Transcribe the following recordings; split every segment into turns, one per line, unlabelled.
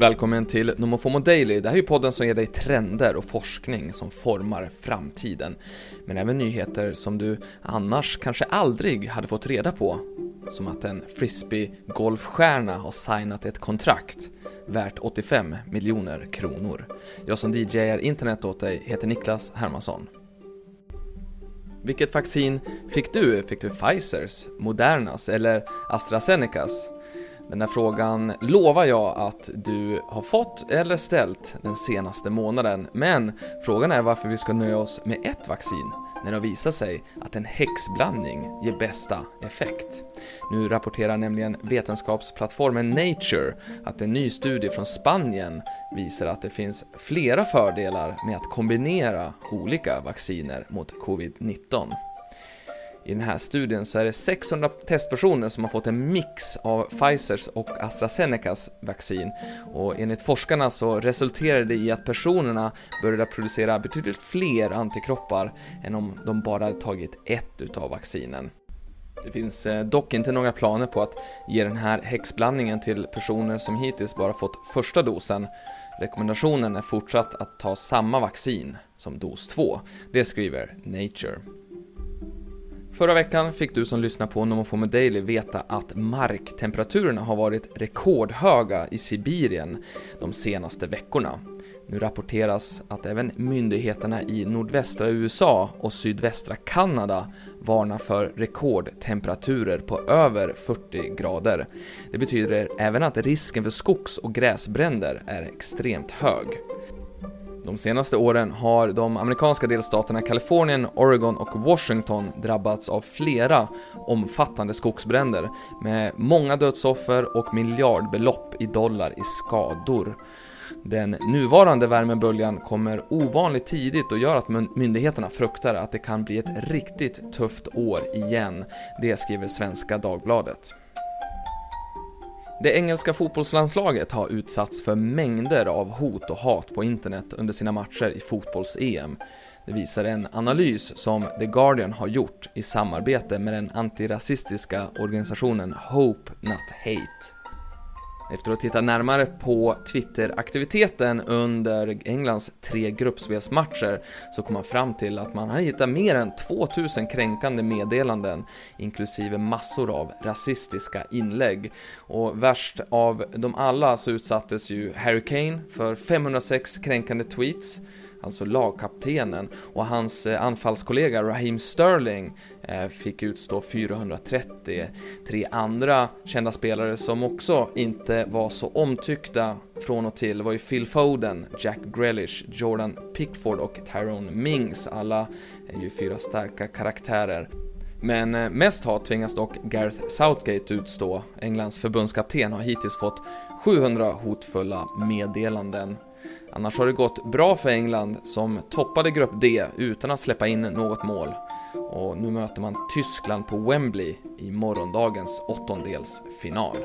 Välkommen till Nomofomo Daily. Det här är ju podden som ger dig trender och forskning som formar framtiden. Men även nyheter som du annars kanske aldrig hade fått reda på. Som att en frisbee-golfstjärna har signat ett kontrakt värt 85 miljoner kronor. Jag som DJar internet åt dig heter Niklas Hermansson. Vilket vaccin fick du? Fick du Pfizers, Modernas eller AstraZenecas? Den här frågan lovar jag att du har fått eller ställt den senaste månaden, men frågan är varför vi ska nöja oss med ett vaccin när det visar sig att en häxblandning ger bästa effekt. Nu rapporterar nämligen vetenskapsplattformen Nature att en ny studie från Spanien visar att det finns flera fördelar med att kombinera olika vacciner mot covid-19. I den här studien så är det 600 testpersoner som har fått en mix av Pfizers och AstraZenecas vaccin och enligt forskarna så resulterade det i att personerna började producera betydligt fler antikroppar än om de bara hade tagit ett utav vaccinen. Det finns eh, dock inte några planer på att ge den här häxblandningen till personer som hittills bara fått första dosen. Rekommendationen är fortsatt att ta samma vaccin som dos 2. Det skriver Nature. Förra veckan fick du som lyssnar på Nomofomo Daily veta att marktemperaturerna har varit rekordhöga i Sibirien de senaste veckorna. Nu rapporteras att även myndigheterna i nordvästra USA och sydvästra Kanada varnar för rekordtemperaturer på över 40 grader. Det betyder även att risken för skogs och gräsbränder är extremt hög. De senaste åren har de amerikanska delstaterna Kalifornien, Oregon och Washington drabbats av flera omfattande skogsbränder med många dödsoffer och miljardbelopp i dollar i skador. Den nuvarande värmeböljan kommer ovanligt tidigt och gör att myndigheterna fruktar att det kan bli ett riktigt tufft år igen. Det skriver Svenska Dagbladet. Det engelska fotbollslandslaget har utsatts för mängder av hot och hat på internet under sina matcher i fotbolls-EM. Det visar en analys som The Guardian har gjort i samarbete med den antirasistiska organisationen Hope Not Hate. Efter att titta närmare på Twitter-aktiviteten under Englands tre gruppspelsmatcher så kom man fram till att man hade hittat mer än 2000 kränkande meddelanden inklusive massor av rasistiska inlägg. Och värst av dem alla så utsattes ju Harry Kane för 506 kränkande tweets alltså lagkaptenen, och hans eh, anfallskollega Raheem Sterling eh, fick utstå 430. Tre andra kända spelare som också inte var så omtyckta från och till var ju Phil Foden, Jack Grealish, Jordan Pickford och Tyrone Mings. Alla är ju fyra starka karaktärer. Men eh, mest hat tvingas dock Gareth Southgate utstå. Englands förbundskapten har hittills fått 700 hotfulla meddelanden Annars har det gått bra för England som toppade grupp D utan att släppa in något mål. Och nu möter man Tyskland på Wembley i morgondagens åttondelsfinal.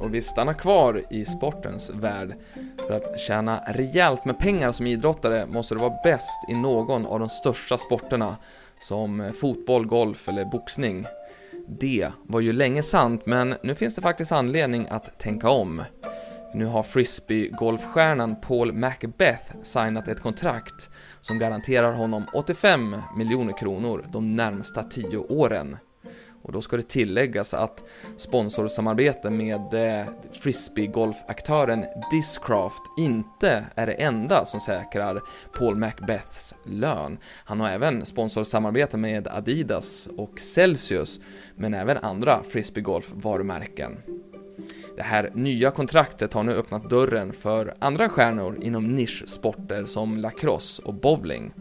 Och vi stannar kvar i sportens värld. För att tjäna rejält med pengar som idrottare måste du vara bäst i någon av de största sporterna som fotboll, golf eller boxning. Det var ju länge sant, men nu finns det faktiskt anledning att tänka om. Nu har frisbee-golfstjärnan Paul Macbeth signat ett kontrakt som garanterar honom 85 miljoner kronor de närmsta 10 åren. Och då ska det tilläggas att sponsorsamarbete med eh, frisbeegolfaktören Discraft inte är det enda som säkrar Paul Macbeths lön. Han har även sponsorsamarbete med Adidas och Celsius, men även andra frisbeegolf-varumärken. Det här nya kontraktet har nu öppnat dörren för andra stjärnor inom nischsporter som lacrosse och bowling.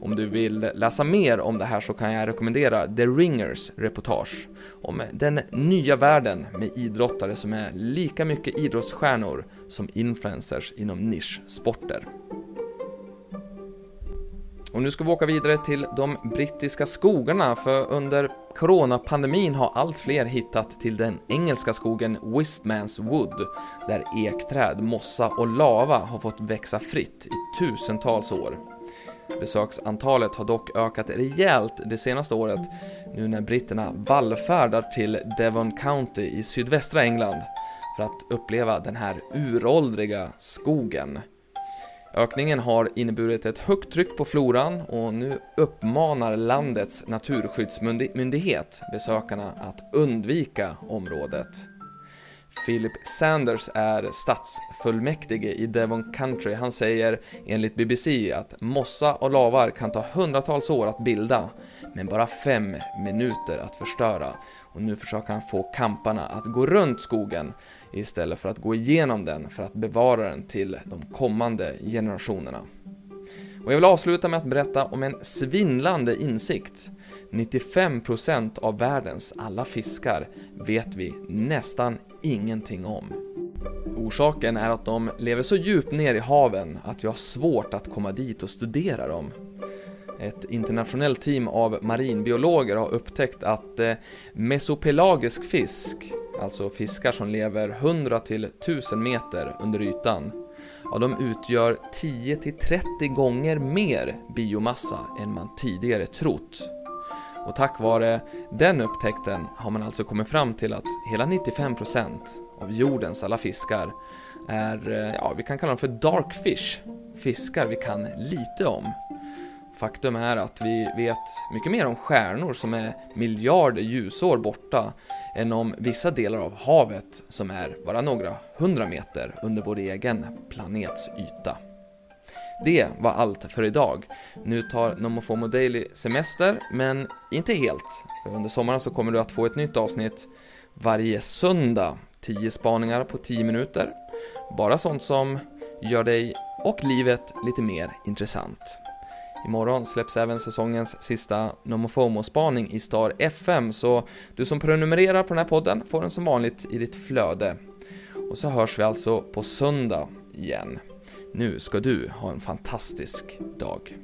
Om du vill läsa mer om det här så kan jag rekommendera The Ringers reportage om den nya världen med idrottare som är lika mycket idrottsstjärnor som influencers inom nischsporter. Och nu ska vi åka vidare till de brittiska skogarna, för under coronapandemin har allt fler hittat till den engelska skogen Wistmans Wood, där ekträd, mossa och lava har fått växa fritt i tusentals år. Besöksantalet har dock ökat rejält det senaste året, nu när britterna vallfärdar till Devon County i sydvästra England för att uppleva den här uråldriga skogen. Ökningen har inneburit ett högt tryck på floran och nu uppmanar landets naturskyddsmyndighet besökarna att undvika området. Philip Sanders är stadsfullmäktige i Devon Country. Han säger enligt BBC att mossa och lavar kan ta hundratals år att bilda, men bara fem minuter att förstöra. Och nu försöker han få kamparna att gå runt skogen istället för att gå igenom den för att bevara den till de kommande generationerna. Och jag vill avsluta med att berätta om en svindlande insikt. 95% av världens alla fiskar vet vi nästan ingenting om. Orsaken är att de lever så djupt ner i haven att vi har svårt att komma dit och studera dem. Ett internationellt team av marinbiologer har upptäckt att eh, mesopelagisk fisk, alltså fiskar som lever 100 till 1000 meter under ytan, ja, de utgör 10 till 30 gånger mer biomassa än man tidigare trott. Och tack vare den upptäckten har man alltså kommit fram till att hela 95% av jordens alla fiskar är, eh, ja, vi kan kalla dem för darkfish, fiskar vi kan lite om. Faktum är att vi vet mycket mer om stjärnor som är miljarder ljusår borta än om vissa delar av havet som är bara några hundra meter under vår egen planets yta. Det var allt för idag. Nu tar Nomofomo Daily semester, men inte helt. Under sommaren så kommer du att få ett nytt avsnitt varje söndag. 10 spaningar på 10 minuter. Bara sånt som gör dig och livet lite mer intressant. Imorgon släpps även säsongens sista Nomofomo-spaning i Star FM, så du som prenumererar på den här podden får den som vanligt i ditt flöde. Och så hörs vi alltså på söndag igen. Nu ska du ha en fantastisk dag.